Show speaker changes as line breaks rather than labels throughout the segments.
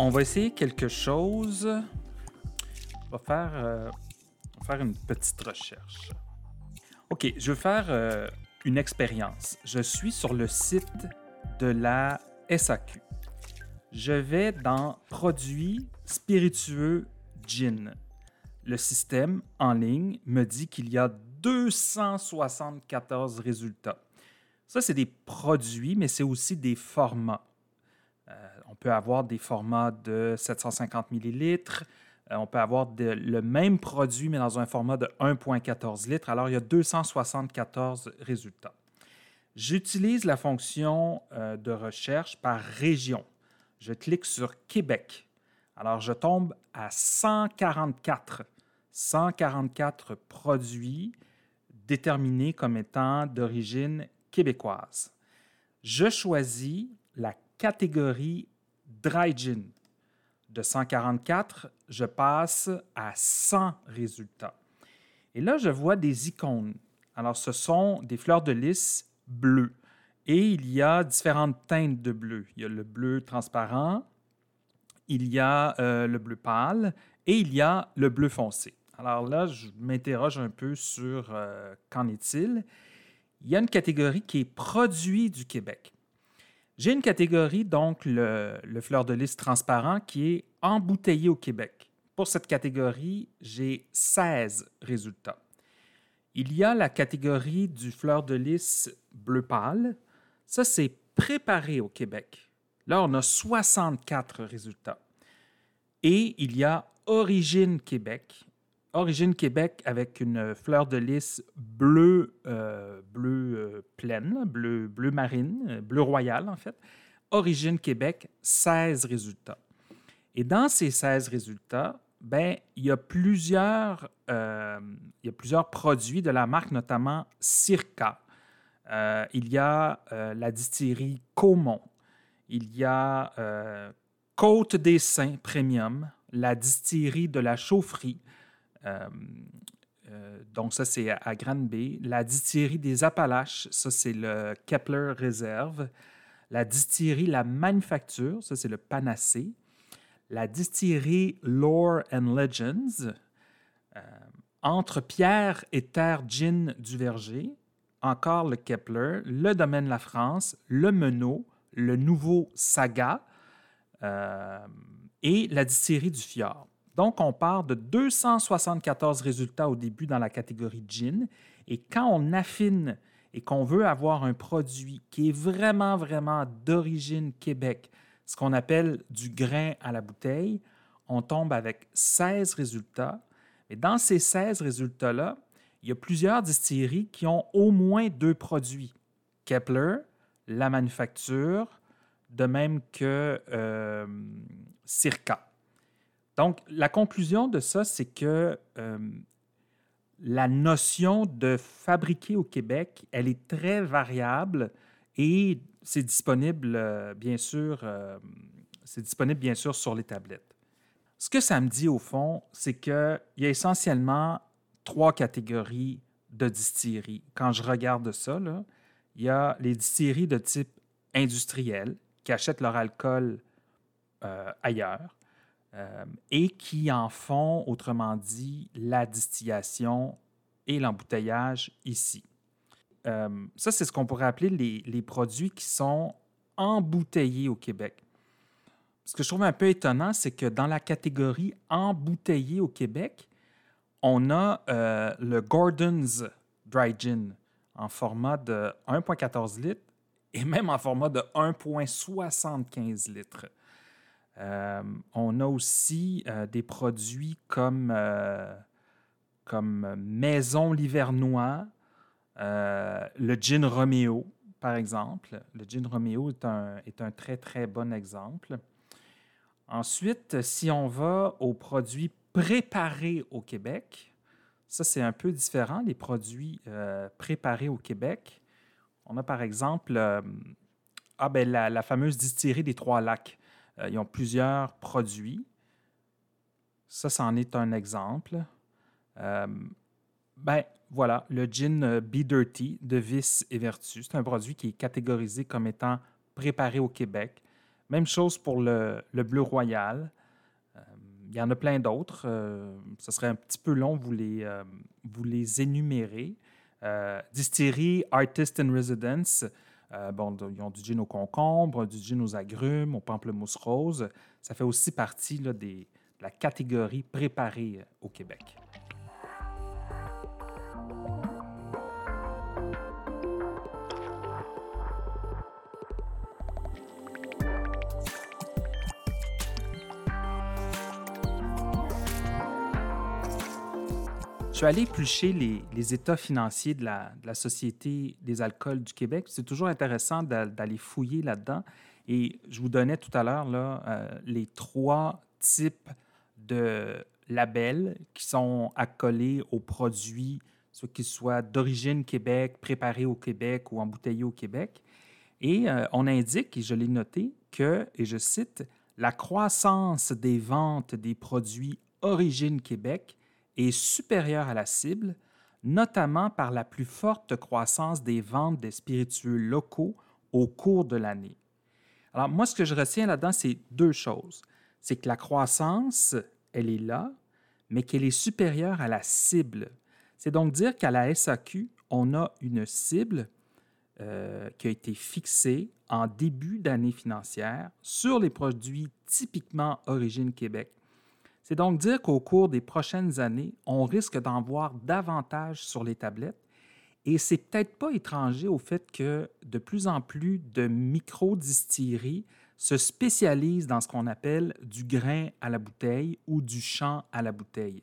On va essayer quelque chose. On va faire, euh, une petite recherche. OK, je vais faire euh, une expérience. Je suis sur le site de la SAQ. Je vais dans Produits spiritueux gin. Le système en ligne me dit qu'il y a 274 résultats. Ça, c'est des produits, mais c'est aussi des formats. On peut avoir des formats de 750 millilitres. Euh, on peut avoir le même produit, mais dans un format de 1,14 litres. Alors, il y a 274 résultats. J'utilise la fonction euh, de recherche par région. Je clique sur Québec. Alors, je tombe à 144. 144 produits déterminés comme étant d'origine québécoise. Je choisis la catégorie Dry Gin. De 144, je passe à 100 résultats. Et là, je vois des icônes. Alors, ce sont des fleurs de lys bleues. Et il y a différentes teintes de bleu. Il y a le bleu transparent, il y a euh, le bleu pâle et il y a le bleu foncé. Alors là, je m'interroge un peu sur euh, qu'en est-il. Il y a une catégorie qui est produit du Québec. J'ai une catégorie, donc le, fleur de lys transparent, qui est embouteillé au Québec. Pour cette catégorie, j'ai 16 résultats. Il y a la catégorie du fleur de lys bleu pâle. Ça, c'est préparé au Québec. Là, on a 64 résultats. Et il y a Origine Québec. Origine Québec avec une fleur de lys bleu, euh, bleu euh, pleine, bleu, marine, euh, bleu royal en fait. Origine Québec, 16 résultats. Et dans ces 16 résultats, ben, il, y a plusieurs, il y produits de la marque, notamment Circa. il y a la distillerie Caumont. Il y a Côte des Saints Premium, la distillerie de la chaufferie, euh, euh, donc, ça, c'est à, Granby. La distillerie des Appalaches, ça, c'est le Kepler Réserve. La distillerie La Manufacture, ça, c'est le Panacée. La distillerie Lore and Legends. Euh, entre Pierre et Terre Gin du Verger. Encore le Kepler. Le Domaine La France. Le Menot. Le Nouveau Saga. et la distillerie du Fjord. Donc, on part de 274 résultats au début dans la catégorie gin. Et quand on affine et qu'on veut avoir un produit qui est vraiment, vraiment d'origine Québec, ce qu'on appelle du grain à la bouteille, on tombe avec 16 résultats. Et dans ces 16 résultats-là, il y a plusieurs distilleries qui ont au moins deux produits. Kepler, la manufacture, de même que euh, Circa. Donc, la conclusion de ça, c'est que euh, la notion de fabriquer au Québec, elle est très variable et c'est disponible, euh, bien sûr, euh, c'est disponible, bien sûr, sur les tablettes. Ce que ça me dit, au fond, c'est qu'il y a essentiellement trois catégories de distilleries. Quand je regarde ça, il y a les distilleries de type industriel qui achètent leur alcool ailleurs. Euh, et qui en font, autrement dit, la distillation et l'embouteillage ici. Euh, ça, c'est ce qu'on pourrait appeler les, produits qui sont embouteillés au Québec. Ce que je trouve un peu étonnant, c'est que dans la catégorie embouteillé au Québec, on a euh, le Gordon's Dry Gin en format de 1,14 litres et même en format de 1,75 litres. Euh, on a aussi euh, des produits comme, euh, Maison Livernois, le gin Romeo, par exemple. Le gin Romeo est un, est un très, très bon exemple. Ensuite, si on va aux produits préparés au Québec, ça c'est un peu différent, les produits préparés au Québec. On a par exemple ah, ben, la, la, fameuse distillerie des Trois Lacs. Euh, ils ont plusieurs produits. Ça, c'en est un exemple. Euh, ben, voilà, le gin euh, Be Dirty de Vice et Vertu. C'est un produit qui est catégorisé comme étant préparé au Québec, Même chose pour le, Bleu Royal. Il y en a plein d'autres. ce serait un petit peu long vous les, vous les énumérer. distillerie Artist in Residence. Bon, ils ont du gin au concombre, du gin aux agrumes, au pamplemousse rose. Ça fait aussi partie de la catégorie préparée au Québec. Suis allé éplucher les, états financiers de la, Société des alcools du Québec. C'est toujours intéressant d'aller fouiller là-dedans. Et je vous donnais tout à l'heure euh, les trois types de labels qui sont accolés aux produits, qu'ils soient d'origine Québec, préparés au Québec ou embouteillés au Québec. Et euh, on indique, et je l'ai noté, que, et je cite, la croissance des ventes des produits Origine Québec est supérieure à la cible, notamment par la plus forte croissance des ventes des spiritueux locaux au cours de l'année. Alors, moi, ce que je retiens là-dedans, c'est deux choses. C'est que la croissance, elle est là, mais qu'elle est supérieure à la cible. C'est donc dire qu'à la SAQ, on a une cible euh, qui a été fixée en début d'année financière sur les produits typiquement Origine Québec. C'est donc dire qu'au cours des prochaines années, on risque d'en voir davantage sur les tablettes. Et c'est peut-être pas étranger au fait que de plus en plus de micro-distilleries se spécialisent dans ce qu'on appelle du grain à la bouteille ou du champ à la bouteille.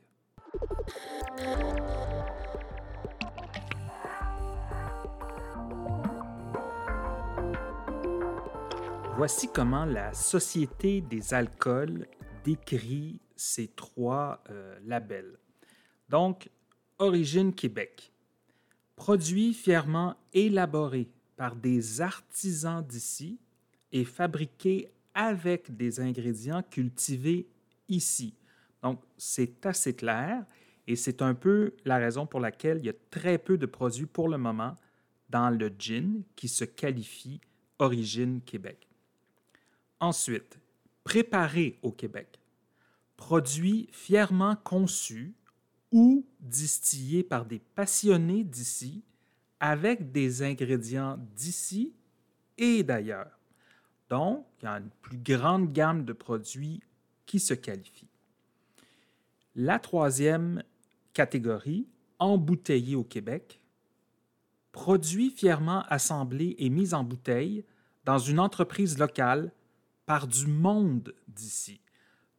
Voici comment la Société des alcools décrit ces trois euh, labels. Donc, Origine Québec. Produit fièrement élaboré par des artisans d'ici et fabriqué avec des ingrédients cultivés ici. Donc, c'est assez clair et c'est un peu la raison pour laquelle il y a très peu de produits pour le moment dans le gin qui se qualifie Origine Québec. Ensuite, préparé au Québec produit fièrement conçu ou distillé par des passionnés d'ici avec des ingrédients d'ici et d'ailleurs. Donc, il y a une plus grande gamme de produits qui se qualifient. La troisième catégorie, embouteillé au Québec, produit fièrement assemblé et mis en bouteille dans une entreprise locale par du monde d'ici.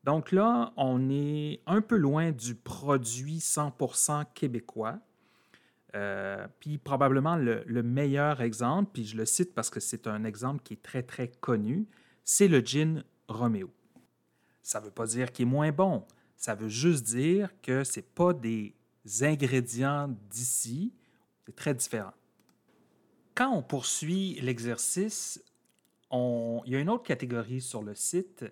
Donc là, on est un peu loin du produit 100% québécois. Euh, puis probablement le, meilleur exemple, puis je le cite parce que c'est un exemple qui est très, très connu, c'est le gin Romeo. Ça ne veut pas dire qu'il est moins bon, ça veut juste dire que ce pas des ingrédients d'ici, c'est très différent. Quand on poursuit l'exercice, il y a une autre catégorie sur le site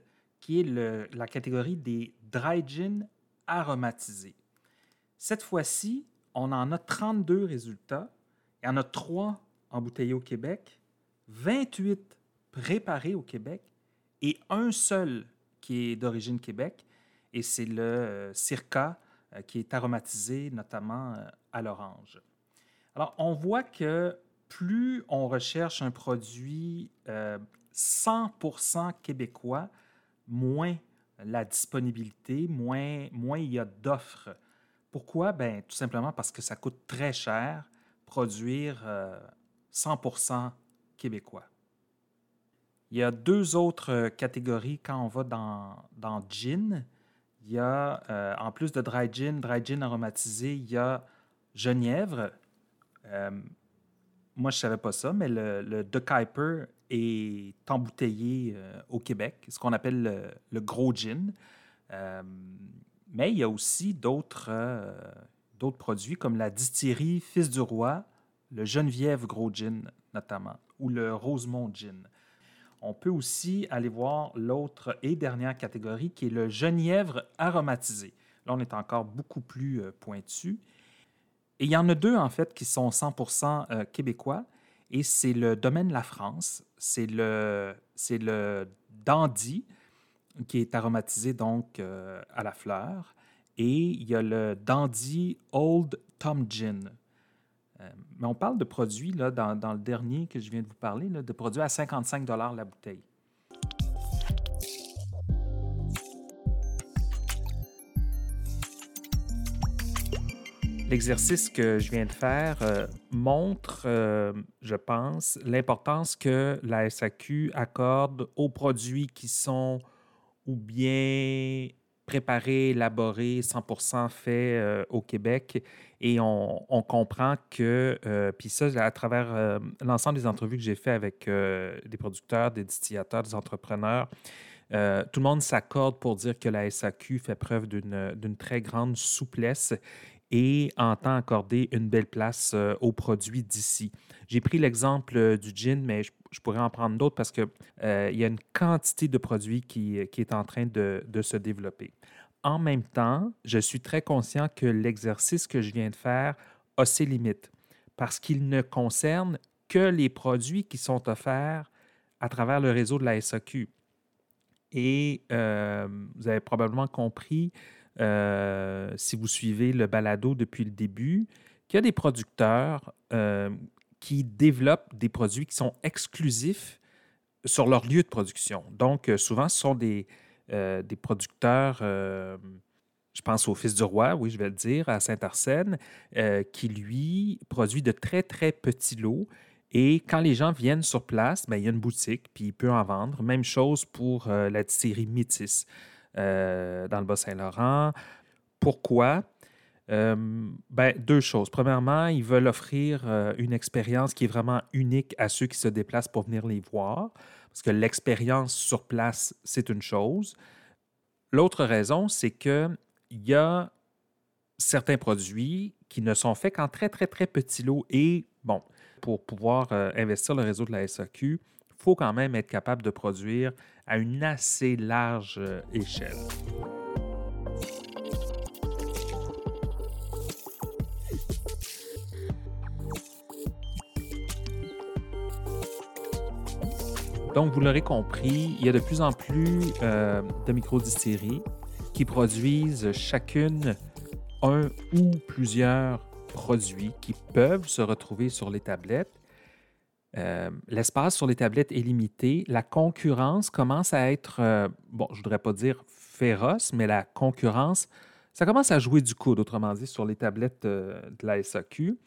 qui est la catégorie des dry gin aromatisés. Cette fois-ci, on en a 32 résultats. Il y en a 3 embouteillés au Québec, 28 préparés au Québec et un seul qui est d'origine Québec. Et c'est le euh, Circa euh, qui est aromatisé notamment euh, à l'orange. Alors, on voit que plus on recherche un produit 100% québécois, moins la disponibilité, moins, moins il y a d'offres. Pourquoi? Ben, tout simplement parce que ça coûte très cher produire 100% euh, québécois. Il y a deux autres catégories quand on va dans, dans gin. Il y a, euh, en plus de dry gin, dry gin aromatisé, il y a Genièvre. Euh, moi, je ne savais pas ça, mais le, De Kuiper est embouteillé euh, au Québec, ce qu'on appelle le, gros gin. Euh, mais il y a aussi d'autres euh, d'autres produits comme la distillerie Fils du Roi, le Geneviève Gros Gin notamment, ou le Rosemont Gin. On peut aussi aller voir l'autre et dernière catégorie qui est le Genièvre aromatisé. Là, on est encore beaucoup plus pointu. Et il y en a deux, en fait, qui sont 100% québécois. Et c'est le domaine La France. C'est le, le Dandy, qui est aromatisé donc à la fleur. Et il y a le Dandy Old Tom Gin. mais on parle de produits, là, dans, dans, le dernier que je viens de vous parler, de produits à 55 la bouteille. L'exercice que je viens de faire euh, montre, euh, je pense, l'importance que la SAQ accorde aux produits qui sont ou bien préparés, élaborés, 100% faits euh, au Québec. Et on, comprend que, puis ça, à travers l'ensemble des entrevues que j'ai fait avec des producteurs, des distillateurs, des entrepreneurs, tout le monde s'accorde pour dire que la SAQ fait preuve d'une très grande souplesse et entend accorder une belle place euh, aux produits d'ici. J'ai pris l'exemple euh, du gin, mais je, pourrais en prendre d'autres parce qu'il euh, y a une quantité de produits qui, est en train de, se développer. En même temps, je suis très conscient que l'exercice que je viens de faire a ses limites parce qu'il ne concerne que les produits qui sont offerts à travers le réseau de la SAQ. Et vous avez probablement compris euh, si vous suivez le balado depuis le début, qu'il y a des producteurs euh, qui développent des produits qui sont exclusifs sur leur lieu de production. Donc, euh, souvent, ce sont des, des producteurs, je pense au Fils du Roi, oui, je vais le dire, à Saint-Arsène, qui, lui, produit de très, très petits lots. Et quand les gens viennent sur place, bien, il y a une boutique, puis il peut en vendre. Même chose pour la distillerie Métis. Euh, dans le Bas-Saint-Laurent. Pourquoi? Euh, ben, deux choses. Premièrement, ils veulent offrir euh, une expérience qui est vraiment unique à ceux qui se déplacent pour venir les voir, parce que l'expérience sur place, c'est une chose. L'autre raison, c'est qu'il y a certains produits qui ne sont faits qu'en très, très, très petits lots. Et, bon, pour pouvoir investir le réseau de la SAQ, faut quand même être capable de produire à une assez large euh, échelle. Donc, vous l'aurez compris, il y a de plus en plus euh, de microdistilleries qui produisent chacune un ou plusieurs produits qui peuvent se retrouver sur les tablettes euh, l'espace sur les tablettes est limité. La concurrence commence à être, euh, bon, je ne voudrais pas dire féroce, mais la concurrence, ça commence à jouer du coude, autrement dit, sur les tablettes euh, de la SAQ.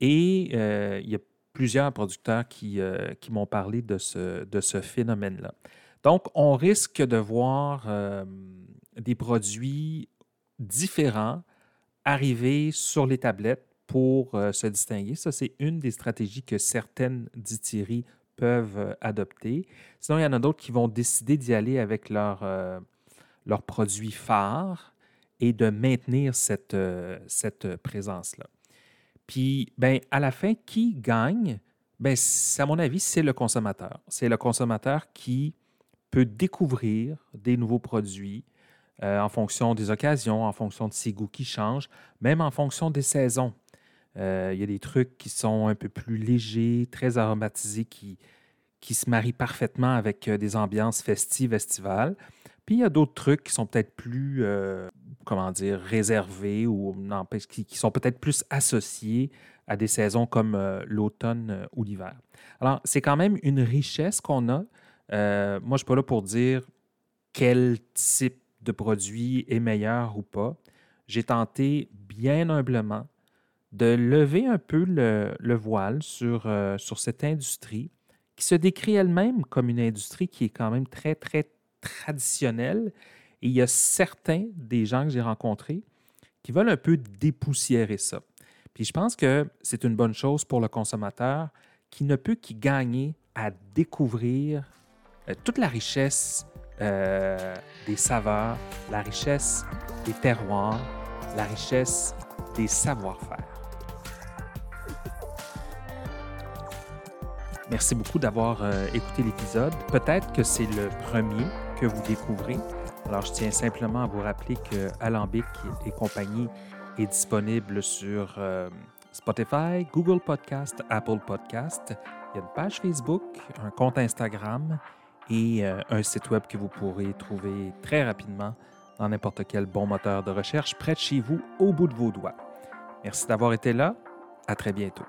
Et il y a plusieurs producteurs qui, qui m'ont parlé de ce, de ce phénomène-là. Donc, on risque de voir des produits différents arriver sur les tablettes pour euh, se distinguer. Ça, c'est une des stratégies que certaines distilleries peuvent euh, adopter. Sinon, il y en a d'autres qui vont décider d'y aller avec leur, euh, leur produit phare et de maintenir cette, cette présence-là. Puis, ben, à la fin, qui gagne? Ben, à mon avis, c'est le consommateur. C'est le consommateur qui peut découvrir des nouveaux produits en fonction des occasions, en fonction de ses goûts qui changent, même en fonction des saisons. Euh, il y a des trucs qui sont un peu plus légers, très aromatisés, qui, qui se marient parfaitement avec euh, des ambiances festives, estivales. Puis il y a d'autres trucs qui sont peut-être plus, euh, comment dire, réservés ou qui, qui sont peut-être plus associés à des saisons comme l'automne ou l'hiver. Alors, c'est quand même une richesse qu'on a. moi, je ne suis pas là pour dire quel type de produit est meilleur ou pas. J'ai tenté bien humblement de lever un peu le, voile sur, euh, sur cette industrie qui se décrit elle-même comme une industrie qui est quand même très, très traditionnelle. Et il y a certains des gens que j'ai rencontrés qui veulent un peu dépoussiérer ça. Puis je pense que c'est une bonne chose pour le consommateur qui ne peut qu'y gagner à découvrir euh, toute la richesse euh, des saveurs, la richesse des terroirs, la richesse des savoir-faire. Merci beaucoup d'avoir euh, écouté l'épisode. Peut-être que c'est le premier que vous découvrez. Alors, je tiens simplement à vous rappeler que Alambic et compagnie est disponible sur euh, Spotify, Google Podcast, Apple Podcast. Il y a une page Facebook, un compte Instagram et euh, un site web que vous pourrez trouver très rapidement dans n'importe quel bon moteur de recherche près de chez vous, au bout de vos doigts. Merci d'avoir été là. À très bientôt.